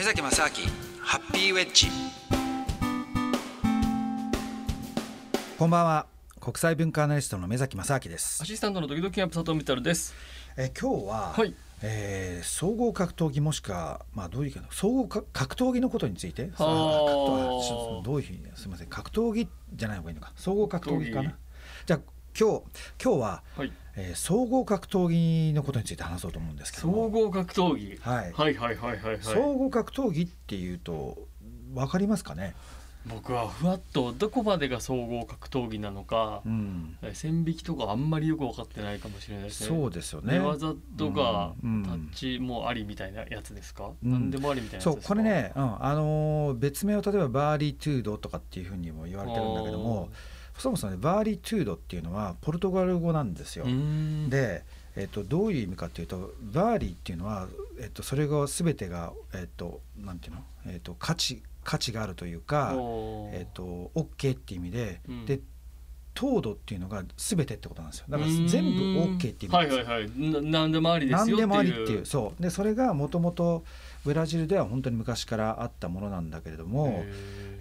目崎正明ハッピーウェッジ。こんばんは。国際文化アナリストの目崎正明です。アシスタントのドキドキキャンプ佐藤光です。え今日は、はい。えー、総合格闘技もしくはまあどういうか総合格闘技のことについて。どういうふうにすみません。格闘技じゃない方がいいのか。総合格闘技かな。じゃあ今日今日は、はいえー、総合格闘技のことについて話そうと思うんですけど総合格闘技、はい、はいはいはいはいはい。総合格闘技っていうと分かりますかね？僕はふわっとどこまでが総合格闘技なのか、うん、線引きとかあんまりよく分かってないかもしれないですね。そうですよね。寝技とか、タッチもありみたいなやつですか？うん、何でもありみたいなそうこれね、うん、あのー、別名を例えばバーリートゥードとかっていうふうにも言われてるんだけども、そもそもねバーリートゥードっていうのはポルトガル語なんですよ。で。えっと、どういう意味かというと vale っていうのは、えっと、それが全てが、えっと、なんていうの、えっと、価値価値があるというか、えーと、OK っていう意味で、うん、で糖度っていうのが全てってことなんですよ。だから全部 OK っていう意味ですはいはいはい。何でもありですよ何でもありっていう。そう。でそれがもともとブラジルでは本当に昔からあったものなんだけれども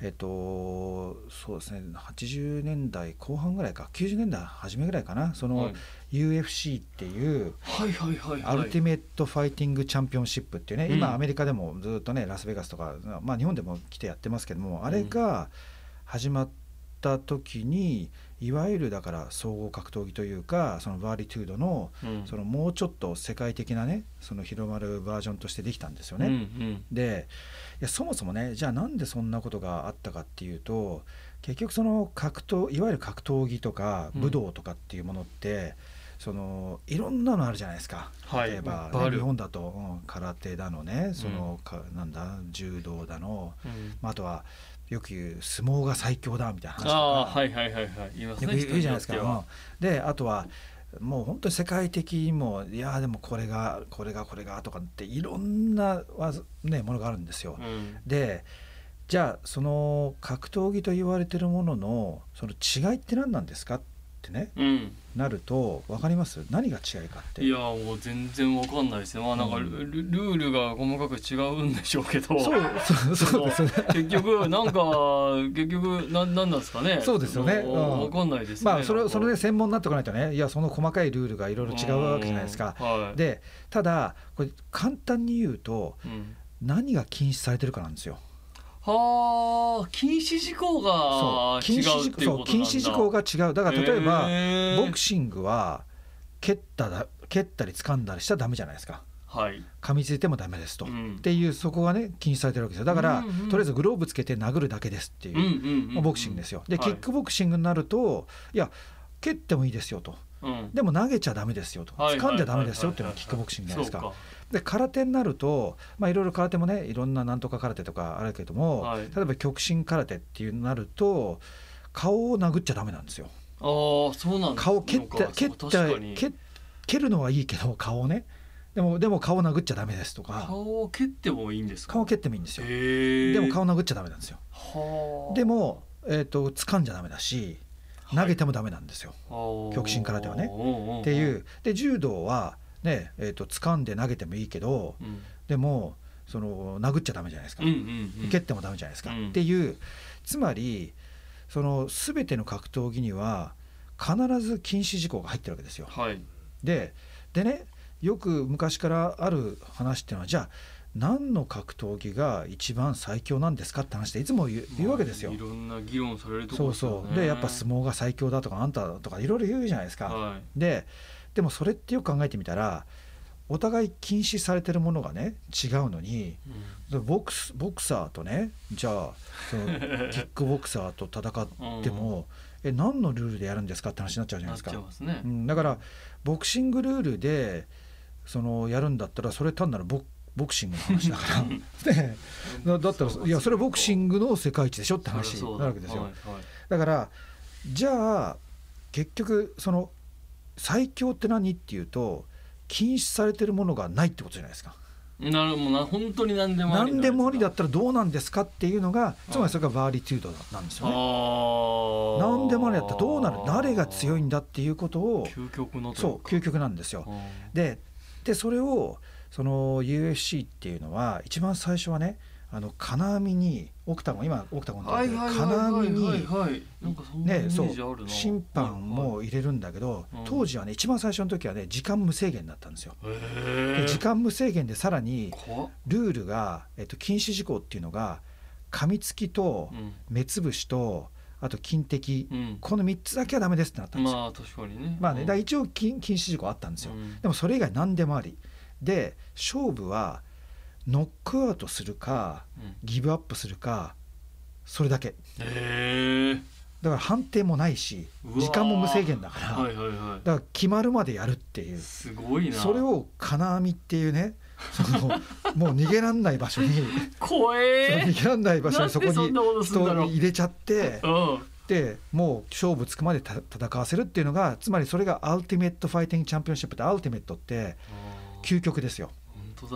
えっとそうですね。80年代後半ぐらいか90年代初めぐらいかな。その、はい。UFC っていうアルティメット・ファイティング・チャンピオンシップっていうね、今アメリカでもずっとねラスベガスとか、まあ、日本でも来てやってますけどもあれが始まった時にいわゆるだから総合格闘技というかそのバーリトゥードの,、そのもうちょっと世界的なねその広まるバージョンとしてできたんですよね。うんうん、でいやそもそもねじゃあなんでそんなことがあったかっていうと結局その格闘いわゆる格闘技とか武道とかっていうものって、うんそのいろんなのあるじゃないですか、はい、例えば、ね、日本だと、うん、空手だのねその、かなんだ柔道だの、うん、まあ、あとはよく言う相撲が最強だみたいな話とか。あはいはいはいはい。言いますねうじゃないですか、うん、であとはもう本当に世界的にもいやでもこれがこれがこれがとかっていろんなねものがあるんですよ。でじゃあその格闘技と言われてるもののその違いって何なんですか？っってね、うん、なると分かります？何が違いかって。いやもう全然分かんないですね。まあなんかル,、ルールが細かく違うんでしょうけど。そうそうそうですね。結局なんか結局ななんなんですかね。そうですよね、うん、分かんないです、ね、まあそれそれで専門になってこないとね。いやその細かいルールがいろいろ違うわけじゃないですか、はい、でただこれ簡単に言うと、うん、何が禁止されてるかなんですよはあ禁止事項が違うっていうこと禁止事項が違う。だから例えば、えー、ボクシングは蹴っただ蹴ったり掴んだりしちゃダメじゃないですか。はい、噛みついてもダメですと、うん、っていうそこがね禁止されてるわけですよ。だから、うんうん、とりあえずグローブつけて殴るだけですっていう,、うボクシングですよ。で、はい、キックボクシングになるといや蹴ってもいいですよと、うん、でも投げちゃダメですよと。掴んじゃダメですよっていうのがキックボクシングじゃないですか。で空手になるとまあいろいろ空手もねいろんななんとか空手とかあるけども、はい、例えば極真空手っていうなると顔を殴っちゃダメなんですよ。ああそうなん顔蹴って蹴って蹴蹴るのはいいけど顔ね。でもでも顔殴っちゃダメですとか。顔を蹴ってもいいんですか？顔蹴ってもいいんですよ。でも顔殴っちゃダメなんですよ。でも、えーと、掴んじゃダメだし投げてもダメなんですよ、はい、極真空手はね。っていう。で柔道はねえーと、掴んで投げてもいいけど、うん、でもその殴っちゃダメじゃないですか、うんうんうん、蹴ってもダメじゃないですか、うん、っていう。つまりその全ての格闘技には必ず禁止事項が入ってるわけですよ。はい、ででねよく昔からある話っていうのはじゃあ何の格闘技が一番最強なんですかって話でいつも言う言うわけですよ。いろんな議論されるところ、ね、そうそう。でやっぱ相撲が最強だとかあんたとかいろいろ言うじゃないですか。はい、ででもそれってよく考えてみたらお互い禁止されてるものがね違うのに、うん、ボクスボクサーとねじゃあその キックボクサーと戦っても、うん、え何のルールでやるんですかって話になっちゃうじゃないですか。すね、うん、だからボクシングルールでそのやるんだったらそれ単なるボボクシングの話だから。でだったらいやそれはボクシングの世界一でしょって話になるわけですよ。だからじゃあ結局その最強って何っていうと禁止されてるものがないってことじゃないですか。なるほど。本当に何でもあり何でもありだったらどうなんですかっていうのがつまりそれがバーリテュードなんですよね。何でもありだったらどうなる誰が強いんだっていうことを究極のそう究極なんですよ。ででそれをその UFC っていうのは一番最初はねあの金網にオクタゴン今オクタゴンって金網にねそう審判も入れるんだけど、当時はね一番最初の時はね時間無制限だったんですよ。で時間無制限でさらにルールが、えっと、禁止事項っていうのが噛みつきと目つぶしと、あと金的、うん、この3つだけはダメですってなったんですよ。まあ確かにね。まあね、だ一応禁禁止事項あったんですよ。うん、でもそれ以外何でもあり。で勝負はノックアウトするか、ギブアップするかそれだけ。だから判定もないし時間も無制限だから、はいはいはい、だから決まるまでやるっていう。すごいな。それを金網っていうね そのもう逃げらんない場所に 怖え逃げらんない場所にそこに人入れちゃって、うん、でもう勝負つくまで戦わせるっていうのがつまりそれがアルティメットファイティングチャンピオンシップってアルティメットって究極ですよ。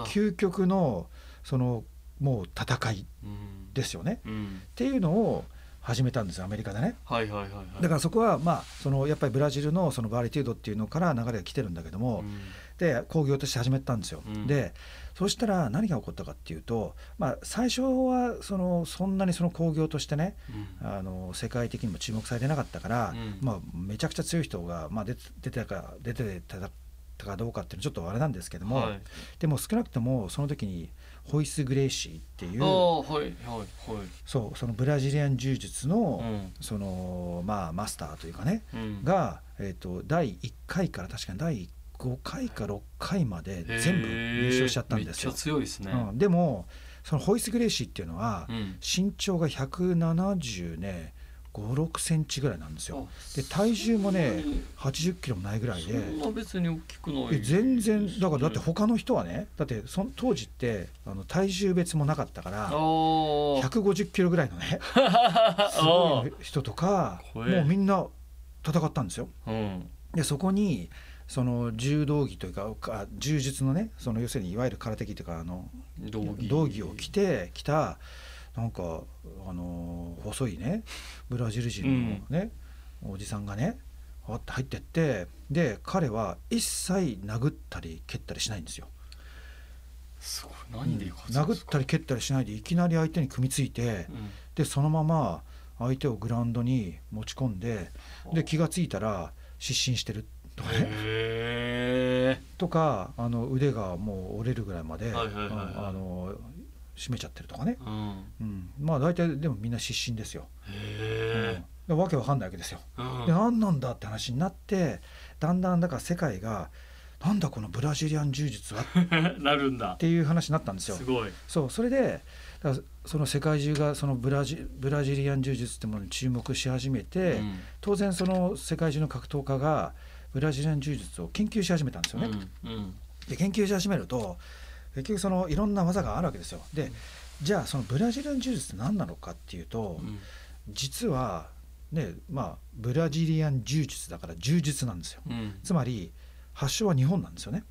究極のそのもう戦いですよね、うん。うん、っていうのを始めたんですアメリカでね、はいはいはいはい、だからそこはまあそのやっぱりブラジルのそのバーリトゥードっていうのから流れが来てるんだけども、うん、で興行として始めたんですよ、でそしたら何が起こったかっていうと、まあ、最初はそのそんなにその興行としてね、あの世界的にも注目されてなかったから、まあ、めちゃくちゃ強い人が、まあ、出て出てたか出てたたかどうかっていうのはちょっとあれなんですけども、はい、でも少なくともその時にホイス・グレイシーっていう、はいはいはい、そうそのブラジリアン柔術のうん、そのまあ、マスターというかね、うん、が、えーと、第1回から確かに第5回か6回まで全部優勝しちゃったんですよ。強いですね、うん、でもそのホイス・グレイシーっていうのは、身長が170ね56センチぐらいなんですよ。で体重もね80キロもないぐらいで。別に大きくない全然だからだって他の人はねだってそ当時ってあの体重別もなかったから150キロぐらいのね すごい人とかもうみんな戦ったんですよ。うん、でそこにその柔道着というか柔術のねその要するにいわゆる空手着というかあの道着を着てきたなんかあの細いねブラジル人のね、うん、おじさんがねわって入ってってで彼は一切殴ったり蹴ったりしないんですよ。すごい。何で殴ったり蹴ったりしないでいきなり相手に組みついて、うん、でそのまま相手をグラウンドに持ち込んでで気が付いたら失神してるとかね。とかあの腕がもう折れるぐらいまで、あの閉めちゃってるとかね、うん。うん、まあ大体でもみんな失神ですよ。へうん、わけわかんないわけですよ。うん、で何なんだって話になってだんだんだから世界がなんだこのブラジリアン柔術は？なるんだ。っていう話になったんですよ。すごい。そう。それでだその世界中がそのブラジブラジリアン柔術ってものに注目し始めて、うん、当然その世界中の格闘家がブラジリアン柔術を研究し始めたんですよね。うん。うん、で研究し始めると結局そのいろんな技があるわけですよ。でじゃあそのブラジリアン柔術って何なのかっていうと、うん、実はねまあブラジリアン柔術だから柔術なんですよ。うん、つまり発祥は日本なんですよね。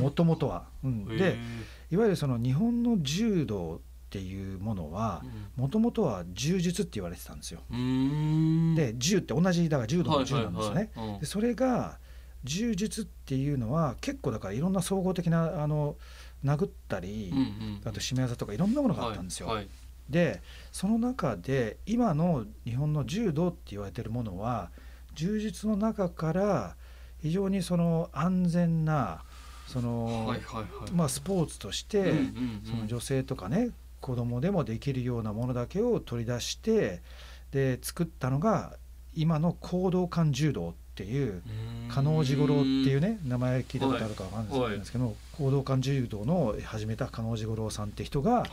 もともとは。うん、でいわゆるその日本の柔道っていうものはもともとは柔術って言われてたんですよ。で柔って同じだから柔道の柔なんですよね。でそれが柔術っていうのは結構だからいろんな総合的なあの殴ったり、うんうん、あと締め技とかいろんなものがあったんですよ。はい。はい、でその中で今の日本の柔道って言われてるものは柔術の中から非常にその安全なその、まあ、スポーツとして、その女性とかね子供でもできるようなものだけを取り出してで作ったのが今の行動感柔道。っていう加納治五郎っていうね名前聞いたことあるか分かんないですけど行動感柔道の始めた加納治五郎さんって人が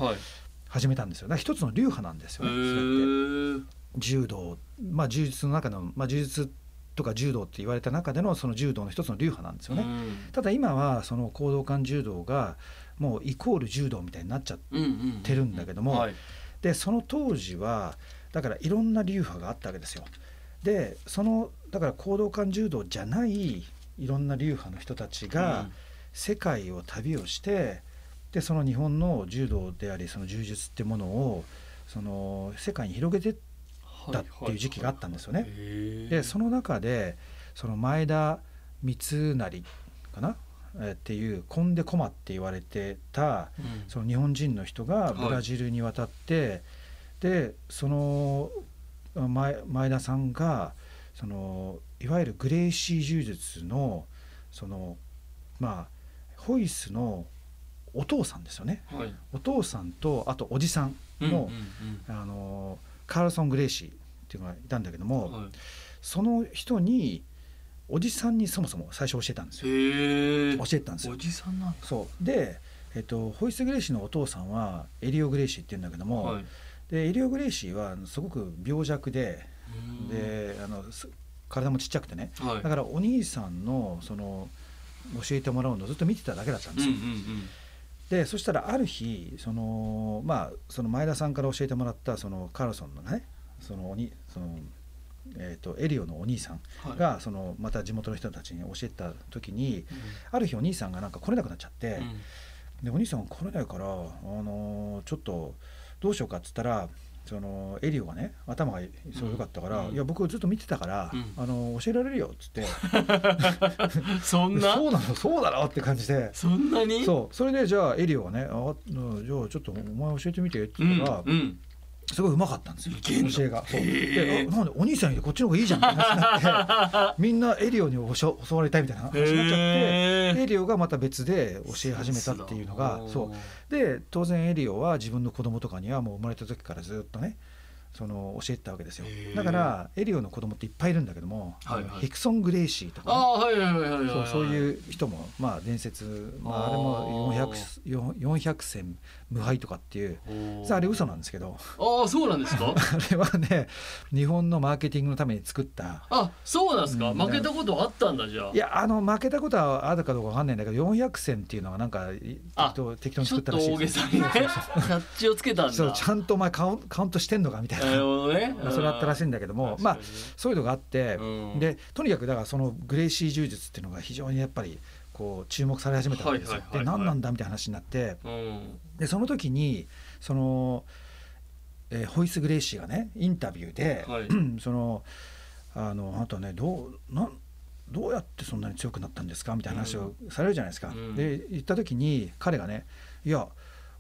始めたんですよ。だ一つの流派なんですよね。それって柔道まあ柔術の中の、まあ、柔術とか柔道って言われた中でのその柔道の一つの流派なんですよね。ただ今はその行動感柔道がもうイコール柔道みたいになっちゃってるんだけども、でその当時はだからいろんな流派があったわけですよ。でそのだから行動感柔道じゃないいろんな流派の人たちが世界を旅をして、でその日本の柔道でありその柔術ってものをその世界に広げてったっていう時期があったんですよね。でその中でその前田三成かな？っていうコンデ・コマって言われてた、その日本人の人がブラジルに渡って、はい、でその前前田さんがそのいわゆるグレイシー柔術のそのまあホイスのお父さんですよね、はい、お父さんとあとおじさんの、うんうんうん、あのカールソン・グレイシーっていうのがいたんだけども、はい、その人におじさんにそもそも最初教えたんですよ。教えたんですよ。おじさんなんそう。で、えっと、ホイス・グレイシーのお父さんはエリオ・グレイシーっていうんだけども、はい、でエリオ・グレイシーはすごく病弱でであの体もちっちゃくてね、はい、だからお兄さんのその教えてもらうのをずっと見てただけだったんですよ。うんうんうん。でそしたらある日その,、まあ、その前田さんから教えてもらったそのカールソンのねそのにその、えーと、エリオのお兄さんが、はい、そのまた地元の人たちに教えた時に、うん、ある日お兄さんがなんか来れなくなっちゃって、うん、でお兄さん来れないから、あのー、ちょっとどうしようかっつったらそのエリオがね頭がそう良かったから「うん、いや僕ずっと見てたから、うん、あの教えられるよ」っつって。そんな？そうなのそうだろって感じで。そんなに？そう。それでじゃあエリオがね「あじゃあちょっとお前教えてみて」って言ったら、うんすごいうまかったんですよ教えが。そう。でなんでお兄さんよりこっちの方がいいじゃんって話になって みんなエリオに襲われたいみたいな話になっちゃってエリオがまた別で教え始めたっていうのがそう。で当然エリオは自分の子供とかにはもう生まれた時からずっとねその教えてたわけですよ。だからエリオの子供っていっぱいいるんだけども、はいはい、ヒクソン・グレイシーとか、ね、そうそういう人もまあ伝説、まあ、あれも 400, 400戦無敗とかっていうあれ嘘なんですけど。ああそうなんですか？あれはね日本のマーケティングのために作った。あそうなんですか、うん、負けたことあったんだじゃあ。いやあの負けたことはあるかどうかわかんないんだけど400戦っていうのはなんか適当適当に作ったらしいですちょっと大げさにね。キャッチをつけたんだ。そうちゃんとお前カウンカウントしてんのかみたいななるほどね。それあったらしいんだけどもまあそういうのがあって、うん、でとにかくだからそのグレイシー柔術っていうのが非常にやっぱりこう注目され始めたわけですよ。で何なんだみたいな話になって、うん、でその時にその、えー、ホイス・グレイシーがねインタビューで、はい、そのあのあなたねどうなどうやってそんなに強くなったんですかみたいな話をされるじゃないですか。うん、で言った時に彼がねいや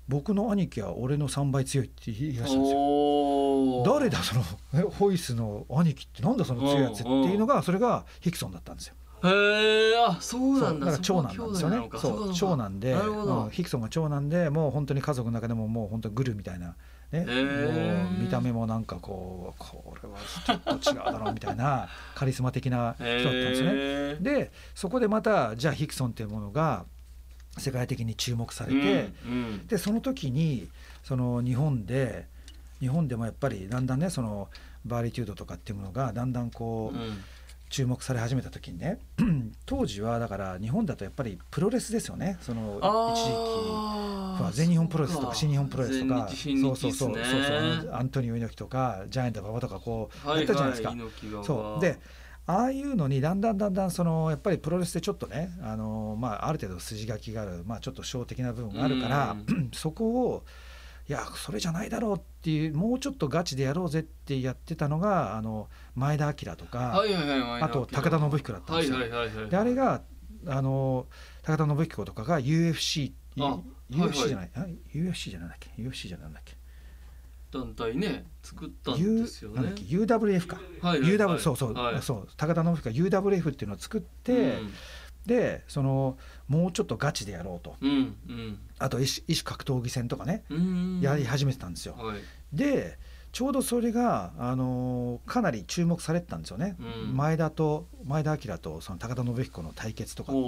僕の兄貴は俺の3倍強いって言い出したんですよ。誰だそのホイスの兄貴ってなんだその強いやつっていうのがそれがヒクソンだったんですよ。へえあそうなんだ。長男なんですよね。そう長男で、うん、ヒクソンが長男でもう本当に家族の中でももう本当グルみたいなね、もう見た目もなんかこうこれはちょっと違うだろうみたいな カリスマ的な人だったんですね。でそこでまたじゃあヒクソンっていうものが世界的に注目されて、うんうん、でその時にその日本で日本でもやっぱりだんだんねそのバーリテュードとかっていうものがだんだんこう、うん。注目され始めた時にね 当時はだから日本だとやっぱりプロレスですよね。その一時期は。全日本プロレスとか新日本プロレスとか、ね、そうそうそう。そうそう。アントニオ猪木とかジャイアント馬場とかこうやったじゃないですか。はいはい、そう。でああいうのにだんだんだんだんそのやっぱりプロレスってちょっとねあの、まあ、ある程度筋書きがある、まあ、ちょっと小的な部分があるから そこをいやそれじゃないだろうっていうもうちょっとガチでやろうぜってやってたのがあの前田明とか、あと高田信彦だったんですよ。であれがあの高田信彦とかが UFC UFC じゃない、はい。はい、UFC じゃないんだっけ？UFC じゃないんだっけ？団体ね作ったんですよね。UWF か、はいはいはい、UW そうそう、はい、そう高田信彦が UWF っていうのを作って、うん。でそのもうちょっとガチでやろうと、うんうん、あと異種格闘技戦とかね、やり始めてたんですよ。はい、でちょうどそれが、あのー、かなり注目されてたんですよね、うん、前田と前田明とその高田信彦の対決とかって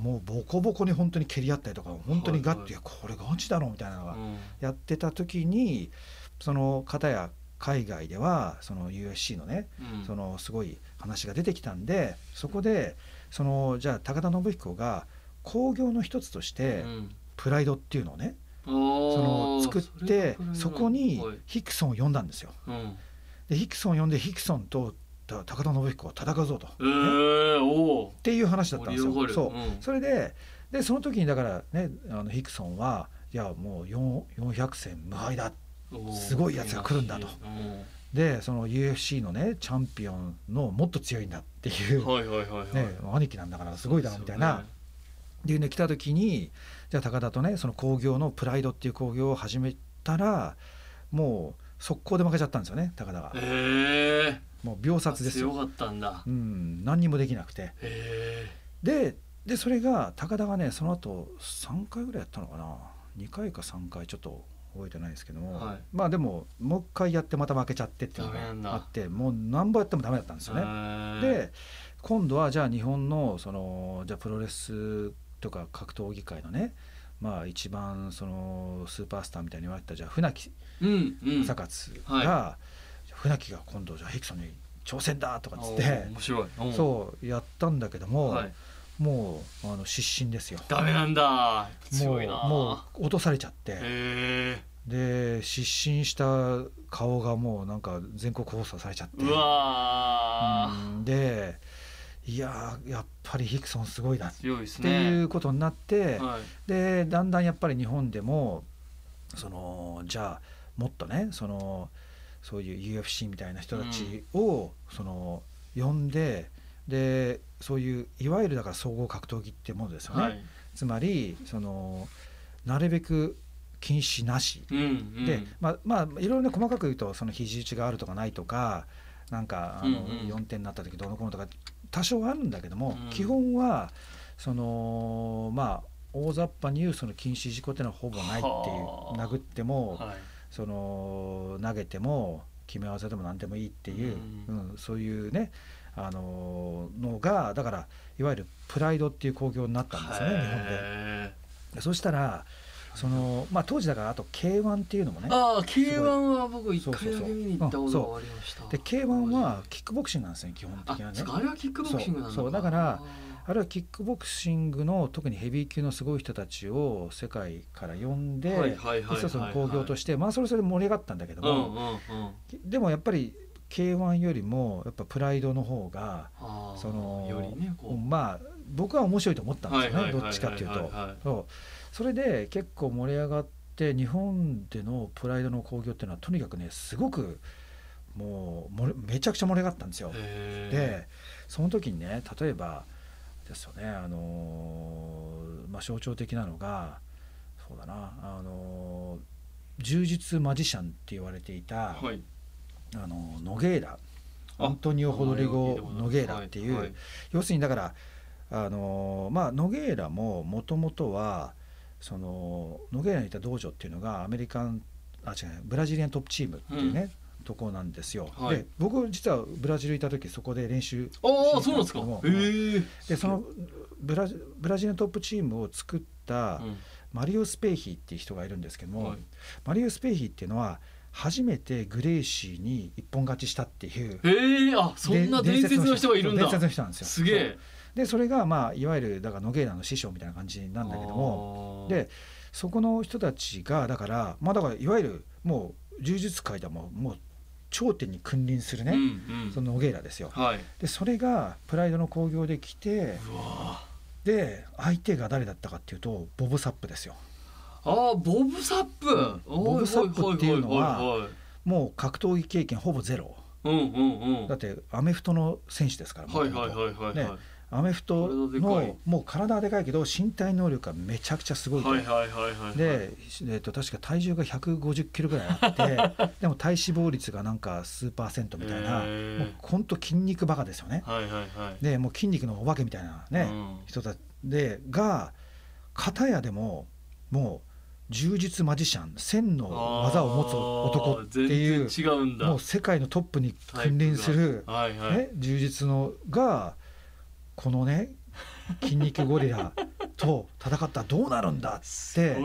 もうボコボコに本当に蹴り合ったりとか本当にガッて、はいはい、これガチだろみたいなのがやってた時に、その方や海外ではその USC のね、うん、そのすごい話が出てきたんでそこで。そのじゃあ高田信彦が興行の一つとしてプライドっていうのをね、その作ってそこにヒクソンを呼んだんですよ。でヒクソンを呼んでヒクソンと高田信彦は戦うぞと、えー、っていう話だったんですよ。そう、うん、それででその時にだからねあのヒクソンはいやもう400戦無敗だ。すごいやつが来るんだと。でその UFC のねチャンピオンのもっと強いんだっていう、はいはいはいはい、ね、兄貴なんだからすごいだろみたいな、でね来た時にじゃあ高田とねその興行のプライドっていう興行を始めたらもう速攻で負けちゃったんですよね高田が。へもう秒殺ですよ。強かったんだ。うん、何にもできなくて。ででそれが高田がねその後3回ぐらいやったのかな2回か3回ちょっと覚えてないですけども、はい、まあでももう一回やってまた負けちゃってっていうのがあってもう何本やってもダメだったんですよね。で今度はじゃあ日本のそのじゃあプロレスとか格闘技界のねまあ一番そのスーパースターみたいに言われたじゃあ船木正勝が、はい、船木が今度じゃあヘキソンに挑戦だとかっつってそうやったんだけども、はい、もうあの失神ですよ。ダメなんだ。もうもう落とされちゃって。で失神した顔がもうなんか全国放送されちゃって。うわ、うん、でいややっぱりヒクソンすごいなって。いうことになって、はい、でだんだんやっぱり日本でもそのじゃあもっとねそのそういう UFC みたいな人たちを、うん、その呼んででそういういわゆるだから総合格闘技ってものですよね。はい、つまりそのなるべく禁止なし、うんうん、でまあまあいろいろね細かく言うとその肘打ちがあるとかないとかなんかあの、4点になった時どうのこうのとか多少あるんだけども、うん、基本はそのまあ大雑把に言うその禁止事故っていうのはほぼないっていう殴っても、はい、その投げても決め合わせでも何でもいいっていう、うん、うん、そういうねあののがだからいわゆるプライドっていう興行になったんですよね日本で。そしたらそのまあ、当時だからあと K1 っていうのもねああ K1 は僕一回だけ見に行ったことがありました。で K1 はキックボクシングなんですね基本的にはね。あれはキックボクシングなんだ。そう。だからあれはキックボクシングの特にヘビー級のすごい人たちを世界から呼んで一つの興行としてまあそれそれ盛り上がったんだけども、でもやっぱり K1 よりもやっぱプライドの方がその、ね、まあ僕は面白いと思ったんですよねどっちかっていうと。それで結構盛り上がって日本でのプライドの興行っていうのはとにかくねすごくもうめちゃくちゃ盛り上がったんですよ。でその時にね例えばですよねあのまあ、象徴的なのがそうだなあの柔術マジシャンって言われていた、はい、あのノゲーラアントニオ・ホドリゴ・ノゲーラっていう、はいはい、要するにだからあのまあノゲーラももともとはそのノゲーラにいた道場っていうのがアメリカンあ違うブラジリアントップチームっていうね、うん、とこなんですよ。はい、で僕実はブラジルいた時そこで練習してああそうなんですか？でそのブラブラジリアントップチームを作ったマリオ・スペーヒーっていう人がいるんですけども、はい、マリオ・スペーヒーっていうのは初めてグレイシーに一本勝ちしたっていう。ええー、あそんな伝説の人がいるんだ。伝説の人なんですよ。すげえでそれがまあいわゆるだからノゲーラの師匠みたいな感じなんだけどもでそこの人たちがだからまあだからいわゆるもう柔術界でももう頂点に君臨するね、うんうん、そのノゲーラですよ。はい、でそれがプライドの興行で来てで相手が誰だったかっていうとボブ・サップですよ。あボブ・サップ、ボブ・サップっていうのはもう格闘技経験ほぼゼロ。うんうんうん、だってアメフトの選手ですから、はいはいはいはい、ね、アメフトのもう体はでかいけど身体能力がめちゃくちゃすごいで、えー、と確か体重が150キロぐらいあって でも体脂肪率がなんか数パーセントみたいなもう本当筋肉バカですよね。はいはいはい、でもう筋肉のお化けみたいなね、うん、人たち。でが片やでももう柔術マジシャン千の技を持つ男っていうもう世界のトップに君臨する、ね、柔術のがこのね筋肉ゴリラと戦ったらどうなるんだって。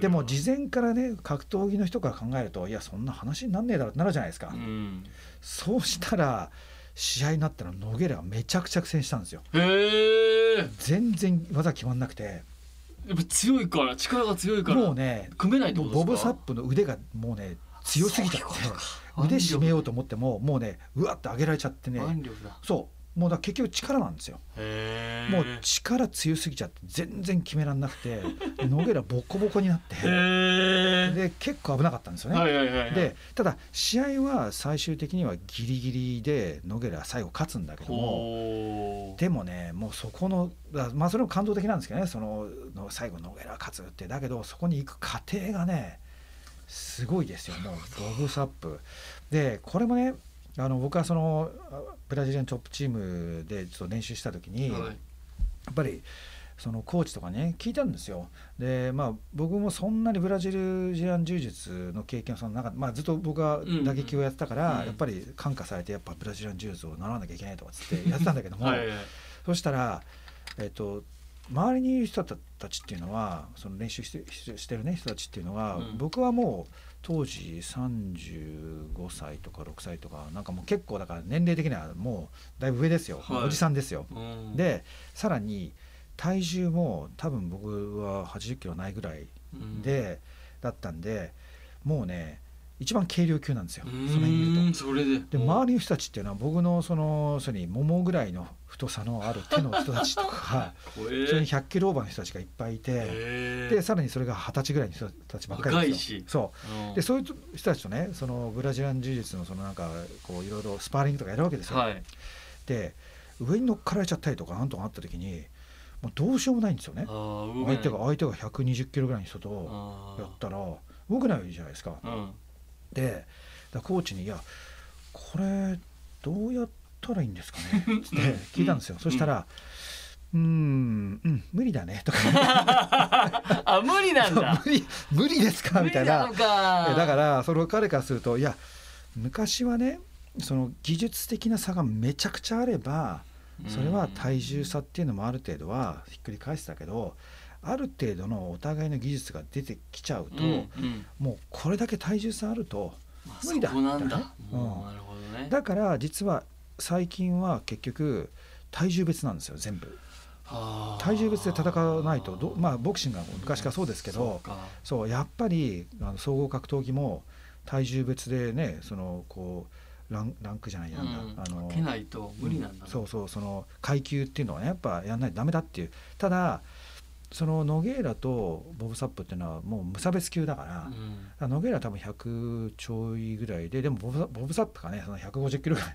でも事前からね格闘技の人から考えるといやそんな話になんねえだろってなるじゃないですか、うん、そうしたら試合になったらノゲラがめちゃくちゃ苦戦したんですよ。全然技決まんなくて。やっぱ強いから力が強いからもうね組めないとボブ・サップの腕がもうね強すぎちゃって。腕締めようと思ってももうねうわって上げられちゃってね。そうもうだ結局力なんですよ。もう力強すぎちゃって全然決めらんなくてノゲラボコボコになって。で結構危なかったんですよね、はいはいはいはい、でただ試合は最終的にはギリギリでノゲラ最後勝つんだけどもでもねもうそこのまあそれも感動的なんですけどね。その最後ノゲラ勝つって。だけどそこに行く過程がねすごいですよ。もうボブサップ。でこれもねあの僕はそのブラジリアントップチームでちょっと練習した時に、はい、やっぱりそのコーチとかね聞いたんですよ。でまあ僕もそんなにブラジルジアン柔術の経験はその中、まあ、ずっと僕は打撃をやってたから、うん、やっぱり感化されてやっぱブラジリアン柔術を習わなきゃいけないとかつってやってたんだけども はい、そしたらえっと周りにいる人たちっていうのはその練習してしてるね人たちっていうのは、うん、僕はもう当時35歳とか6歳とかなんかもう結構だから年齢的にはもうだいぶ上ですよ、はい、おじさんですよ。うん、でさらに体重も多分僕は80キロないぐらいで、うん、だったんでもうね一番軽量級なんですよ。その辺見ると。で。で周りの人たちっていうのは僕のそのそに桃ぐらいの太さのある手の人たちとか それに100キロオーバーの人たちがいっぱいいてでさらにそれが二十歳ぐらいの人たちばっかりですよ。そう、でそういう人たちとねそのブラジリアン柔術のそのなんかこういろいろスパーリングとかやるわけですよ。はい、で上に乗っかられちゃったりとかなんとかあった時にもうどうしようもないんですよね。相手が相手が120キロぐらいの人とやったら動けないじゃないですか。うんでコーチに「いやこれどうやったらいいんですかね? 」って聞いたんですよ、そしたら「うん。うん無理だね」とか。あ無理なんだ。無理無理ですか？みたいな。だからその彼からするといや昔はねその技術的な差がめちゃくちゃあればそれは体重差っていうのもある程度はひっくり返したけどある程度のお互いの技術が出てきちゃうと、うんうん、もうこれだけ体重差あると無理だ。なんだ、だから実は最近は結局体重別なんですよ全部。体重別で戦わないとど、まあ、ボクシングは昔からそうですけどそうやっぱりあの総合格闘技も体重別でねそのこうランランクじゃないなんだ、うん、あのけないと無理なんだ、うん、そうそうその階級っていうのはねやっぱやんないとダメだっていう。ただそのノゲーラとボブ・サップっていうのはもう無差別級だから、うん、ノゲーラ多分100ちょいぐらいででもボブボブサップがねその150キロぐらい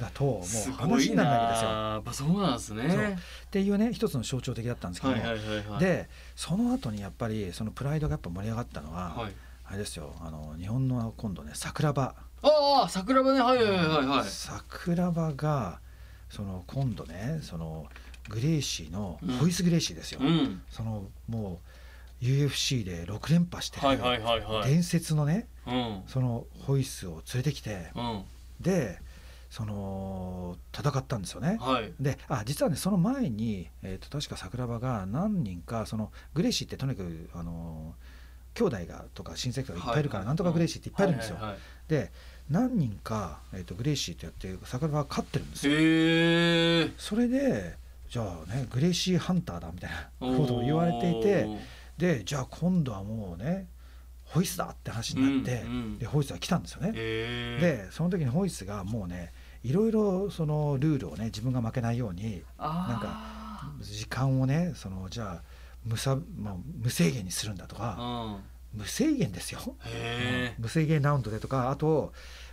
だともう話になるわけですよ。そうなんですね。っていうね一つの象徴的だったんですけど、はいはいはいはい、でその後にやっぱりそのプライドがやっぱ盛り上がったのは、はい、あれですよ。あの日本の今度ね桜庭。ああ桜庭ね。はいはいはいはい。桜庭がその今度ねそのグレイシーの、ホイス・グレイシーですよ、うん、そのもう UFC で6連覇してる、伝説のね、うん、そのホイスを連れてきて、うん、でその戦ったんですよね。はい、であ実はねその前に、えーと、確か桜庭が何人かそのグレイシーってとにかくあの兄弟がとか親戚がいっぱいいるから、はい、なんとかグレイシーっていっぱいいるんですよ。で何人か、えーと、グレイシーってやって桜庭が勝ってるんですよ。それでじゃあねグレイシーハンターだみたいなことを言われていてでじゃあ今度はもうねホイスだって話になって、うんうん、でホイスが来たんですよね。でその時にホイスがもうねいろいろそのルールをね自分が負けないようになんか時間をねそのじゃあ無差、まあ、無制限にするんだとか、うん、無制限ですよ、無制限ラウンドでとかあと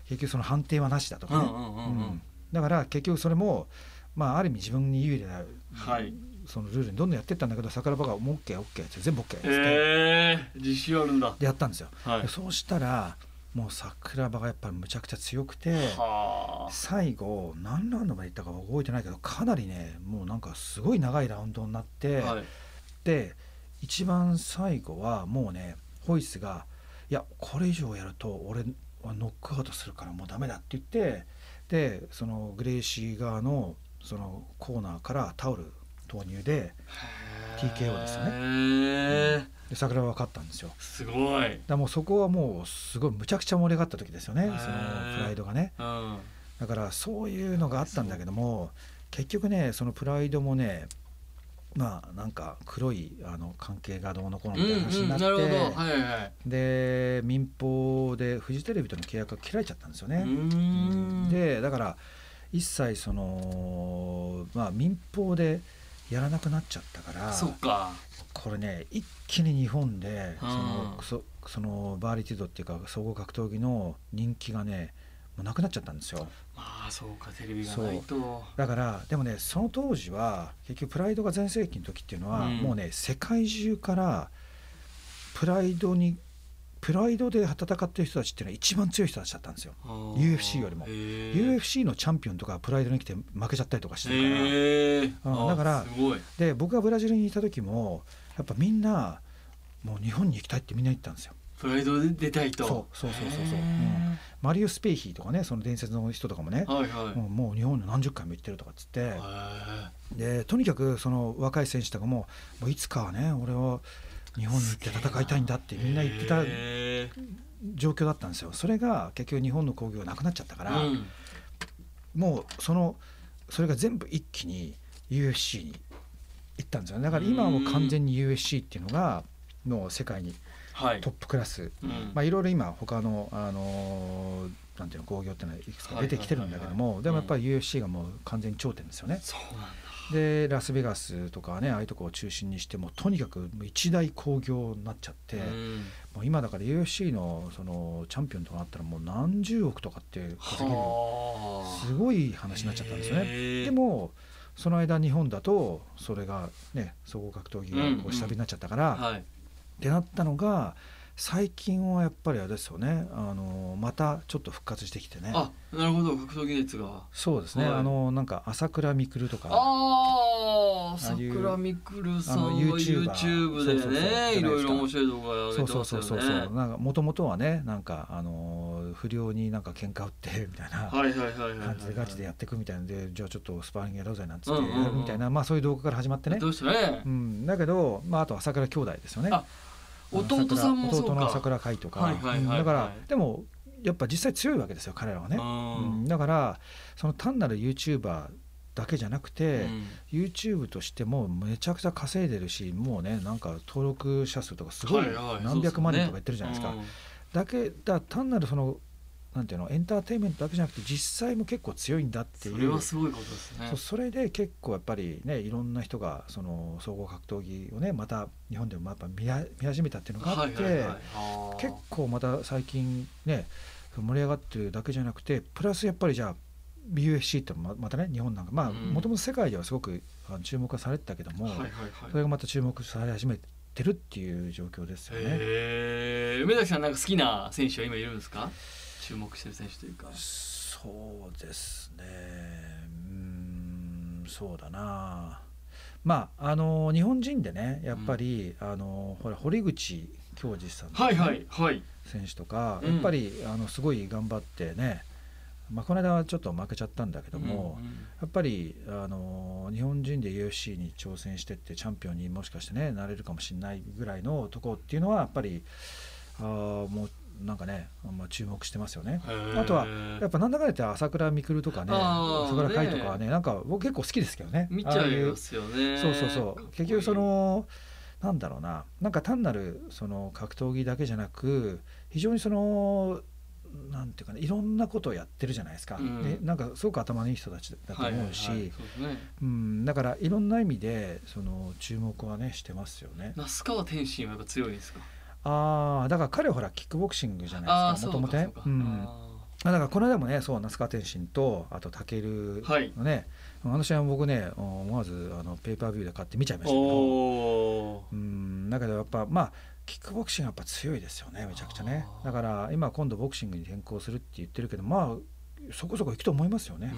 結局その判定はなしだとかね、だから結局それもまあ、ある意味自分に有利な、はい、そのルールにどんどんやってったんだけど桜庭が「もう OKOK」って全部 OK ってえー、自信あるんだ。でやったんですよ、はい、そうしたらもう桜庭がやっぱりむちゃくちゃ強くて最後何ラウンドまでいったか覚えてないけどかなりねもうなんかすごい長いラウンドになって、はい、で一番最後はもうねホイスが「いやこれ以上やると俺はノックアウトするからもうダメだ」って言ってでそのグレイシー側のそのコーナーからタオル投入で TKO ですよね。で桜は勝ったんですよ。すごい。だもうそこはもうすごいむちゃくちゃ盛り上がった時ですよね。そのプライドがね。だからそういうのがあったんだけども結局ねそのプライドもねまあなんか黒いあの関係がどうのこうのみたいな話になって、はいはい、で民放でフジテレビとの契約が切られちゃったんですよね。でだから一切そのまあ民放でやらなくなっちゃったからそか。これね一気に日本でそのそそのバーリティドっていうか総合格闘技の人気がねもうなくなっちゃったんですよ。まあそうかテレビがないと。だからでもねその当時は結局プライドが全盛期の時っていうのは、うん、もうね世界中からプライドにプライドで戦ってる人たちっていうのは一番強い人たちだったんですよ。UFC よりも。UFC のチャンピオンとかプライドに来て負けちゃったりとかしてるから、うん、だからで僕がブラジルにいた時もやっぱみんなもう日本に行きたいってみんな言ったんですよ。プライドで出たいと。そうそうそうそうそう、うん、マリオ・スペイヒーとかねその伝説の人とかもね、はいはい、もうもう日本に何十回も行ってるとかっつって。でとにかくその若い選手とかももういつかはね俺は日本に行って戦いたいんだってみんな言ってた状況だったんですよ。それが結局日本の興行なくなっちゃったから、うん、もうそのそれが全部一気に UFC に行ったんですよだから今はもう完全に UFC っていうのがもう世界にトップクラス、はいまあ、いろいろ今他の、あのー、なんていうの興行っていうのはいくつか出てきてるんだけども、でもやっぱり UFC がもう完全に頂点ですよね。そうなんだでラスベガスとかねああいうとこを中心にしてもとにかく一大興行になっちゃって、うん、もう今だから UFC のそのチャンピオンとかなったらもう何十億とかって稼げるすごい話になっちゃったんですよね。でもその間日本だとそれがね総合格闘技がこう下火になっちゃったから、ってなったのが最近はやっぱりあれですよね。あのまたちょっと復活してきてね。あなるほど。格闘技熱が。そうですね、はい、あのなんか朝倉未来とか。ああ朝倉未来さんは YouTube でねいろいろ面白い動画上げてますよね。そうそうそうそうなんかもともとはねなんかあの不良になんか喧嘩売ってみたいな。感じでガチでやっていくみたいなんでじゃあちょっとスパーリングやろうぜなんつってみたいな、まあそういう動画から始まってね。どうしたね、うん、だけど、まあ、あと朝倉兄弟ですよね弟さんも弟の朝倉海とか、だからでもやっぱ実際強いわけですよ彼らはね、うん、だからその単なる YouTuber だけじゃなくて、うん、YouTube としてもめちゃくちゃ稼いでるしもうねなんか登録者数とかすごい何百万人とか言ってるじゃないですか。だけだ単なるそのなんていうのエンターテインメントだけじゃなくて実際も結構強いんだっていう。それはすごいことですね。それで結構やっぱりねいろんな人がその総合格闘技をねまた日本でもやっぱ見見始めたっていうのがあって、はいはいはい、結構また最近ね盛り上がってるだけじゃなくてプラスやっぱりじゃあ BUFC ってまたね日本なんかまあもともと世界ではすごく注目はされてたけども、はいはいはい、それがまた注目され始めてるっていう状況ですよね。梅崎さんなんか好きな選手は今いるんですか？注目してる選手というか。そうですね。うんそうだな。まああの日本人でねやっぱり、うん、あのほら堀口恭司さん、ね、はいはいはい、選手とか、やっぱりあのすごい頑張ってねまあ、この間はちょっと負けちゃったんだけども、うんうん、やっぱりあの日本人で UFC に挑戦してってチャンピオンにもしかしてねなれるかもしれないぐらいのとこっていうのはやっぱりあもうなんかね、まあ、注目してますよね。あとはやっぱなんだかんだ言って朝倉未来とかね朝倉海とかはねなんか僕結構好きですけどね。見ちゃいますよね。そうそうそう。結局そのなんだろうな。なんか単なるその格闘技だけじゃなく非常にそのなんていうかねいろんなことをやってるじゃないですか、うん、でなんかすごく頭のいい人たちだと思うしだからいろんな意味でその注目はねしてますよね。那須川天心はやっぱ強いですか？ああだから彼はほらキックボクシングじゃないですかもともとね。うん。だからこの間もねそう那須川天心とあと武のね、はい、あの試合僕ね思わずあのペーパービューで買って見ちゃいましたけど。うんだけどやっぱまあキックボクシングやっぱ強いですよねめちゃくちゃね。だから今今度ボクシングに転向するって言ってるけどまあそこそこいくと思いますよね。ね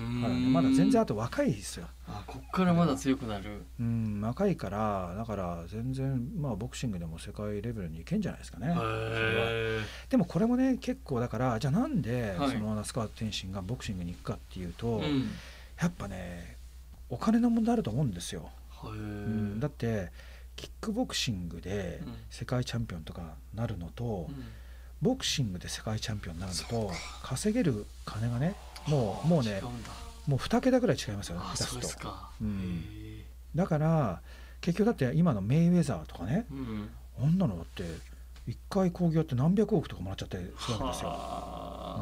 まだ全然あと若いですよ。あこっからまだ強くなる。うん、若いからだから全然まあボクシングでも世界レベルにいけんじゃないですかね。でもこれもね結構だからじゃあなんでその那須川天心がボクシングに行くかっていうと、はい、やっぱねお金の問題あると思うんですよ。うん、だってキックボクシングで世界チャンピオンとかなるのと。うんボクシングで世界チャンピオンになると稼げる金がねもうもうねもう2桁ぐらい違いますよね下手すと、うん、だから結局だって今のメイウェザーとかね、うん、あん。なのだって1回興行って何百億とかもらっちゃってするわけですよ、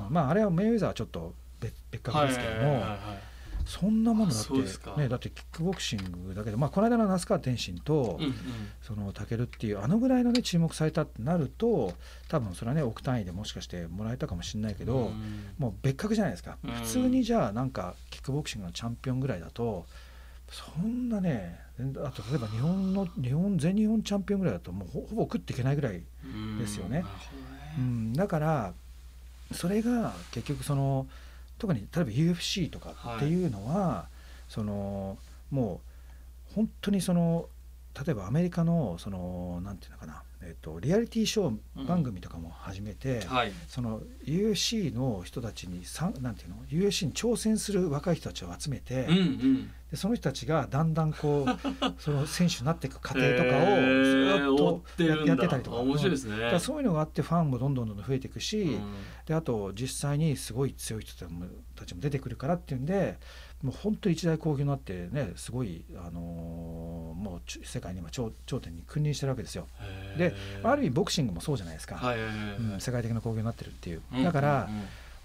うん、まああれはメイウェザーはちょっと別別格ですけども、そんなものだってねだってキックボクシングだけどまあこの間の那須川天心と、うんうん、そのタケルっていうあのぐらいのね注目されたってなると多分それはね億単位でもしかしてもらえたかもしれないけど、うん、もう別格じゃないですか、うん、普通にじゃあなんかキックボクシングのチャンピオンぐらいだとそんなねあと例えば日本の日本全日本チャンピオンぐらいだともうほぼ食っていけないぐらいですよね。うん、だからそれが結局その特に例えば UFC とかっていうのは、はい、そのもう本当にその例えばアメリカのそのなんていうのかなえーと、リアリティショー番組とかも始めて、うん。はい、その UFC の人たちにさなんていうの？UFC に挑戦する若い人たちを集めて、うんうん、でその人たちがだんだんこう その選手になっていく過程とかをずっとや,、やってたりとか。面白いですね、だそういうのがあってファンもどんどんどんどん増えていくし、うん、であと実際にすごい強い人たちも出てくるからっていうんでもう本当に一大興行になってねすごい、あのー、もう世界に今頂頂点に君臨してるわけですよ。である意味ボクシングもそうじゃないですか、うん、世界的な興行になってるっていう。だから、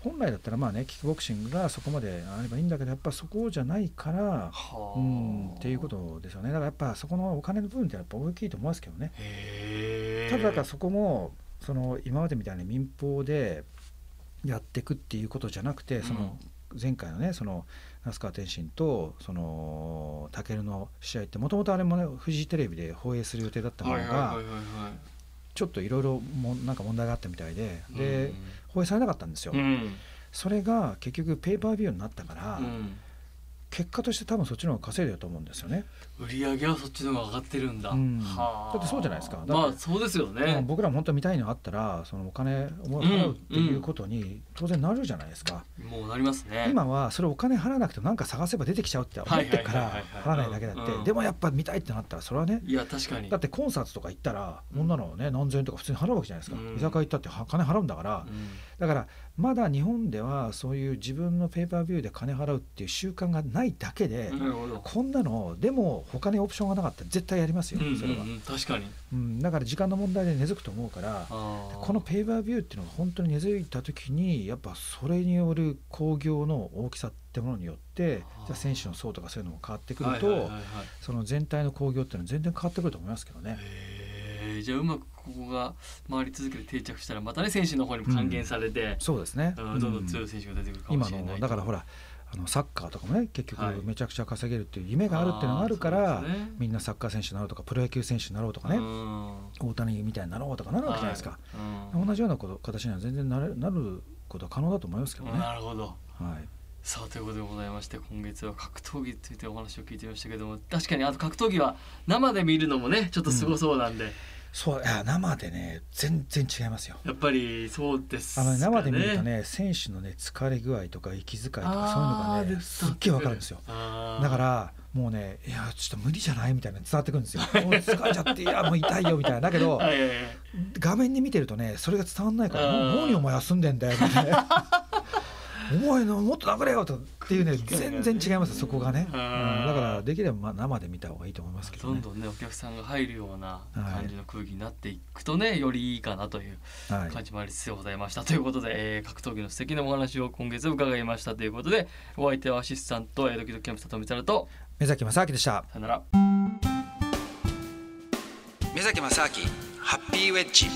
本来だったらまあねキックボクシングがそこまであればいいんだけどやっぱそこじゃないから、うん、っていうことですよね。だからやっぱそこのお金の部分ってやっぱ大きいと思いますけどね。ただだからそこもその今までみたいに民放でやっていくっていうことじゃなくてその前回のねその那須川天心とその武の試合ってもともとあれもねフジテレビで放映する予定だったものがちょっといろいろなんか問題があったみたいでで放映されなかったんですよ。それが結局ペーパービューになったから、結果として多分そっちの方が稼いでると思うんですよね。売り上げはそっちの方が上がってるんだ。うん、だってそうじゃないですか。まあそうですよね。僕らも本当見たいのあったらそのお金を払うっていうことに当然なるじゃないですか。もうなりますね。今はそれお金払わなくてもなんか探せば出てきちゃうって思ってから払わないだけだって。でもやっぱ見たいってなったらそれはね。いや確かに。だってコンサートとか行ったらこんなのね何千円とか普通に払うわけじゃないですか。居酒屋行ったって金払うんだから。だからまだ日本ではそういう自分のペーパービューで金払うっていう習慣がないだけで、こんなのでも他にオプションがなかったら絶対やりますよ、それは、確かに、うん、だから時間の問題で根付くと思うからこのペーパービューっていうのが本当に根付いた時にやっぱそれによる興行の大きさってものによってじゃあ選手の層とかそういうのも変わってくると、その全体の興行っていうのは全然変わってくると思いますけどね。じゃあうまくここが回り続けて定着したらまたね選手の方にも還元されて、うん、そうですね、うん、どんどん強い選手が出てくるかもしれない、今のだからほらあのサッカーとかもね結局めちゃくちゃ稼げるっていう夢があるっていうのがあるから、ね、みんなサッカー選手になろうとかプロ野球選手になろうとかね、大谷みたいになろうとかなるわけじゃないですか、はい、同じようなこと形には全然なれなることは可能だと思いますけどね。なるほど、はい。さあということでございまして今月は格闘技についてお話を聞いてみましたけども確かにあと格闘技は生で見るのもねちょっとすごそうなんで、うんそういや生でね全然違いますよ。やっぱりそうです、ね、あの生で見るとね選手のね疲れ具合とか息遣いとかそういうのがねすっげえわかるんですよ。だからもうねいやちょっと無理じゃない？みたいな伝わってくるんですよ。もう疲れちゃっていやもう痛いよみたいな。だけど画面に見てるとねそれが伝わんないからもう何お前休んでんだよみたいなお前のもっと殴れよとっていうね全然違いますそこがね、うん、だからできれば生で見た方がいいと思いますけど、ね、どんどんねお客さんが入るような感じの空気になっていくとね、はい、よりいいかなという感じもありつつございました、はい、ということで、えー、格闘技の素敵なお話を今月伺いましたということでお相手はアシスタントドキドキキャンプ里見太郎と目崎正明でした。さよなら。目崎正明ハッピーウェッジ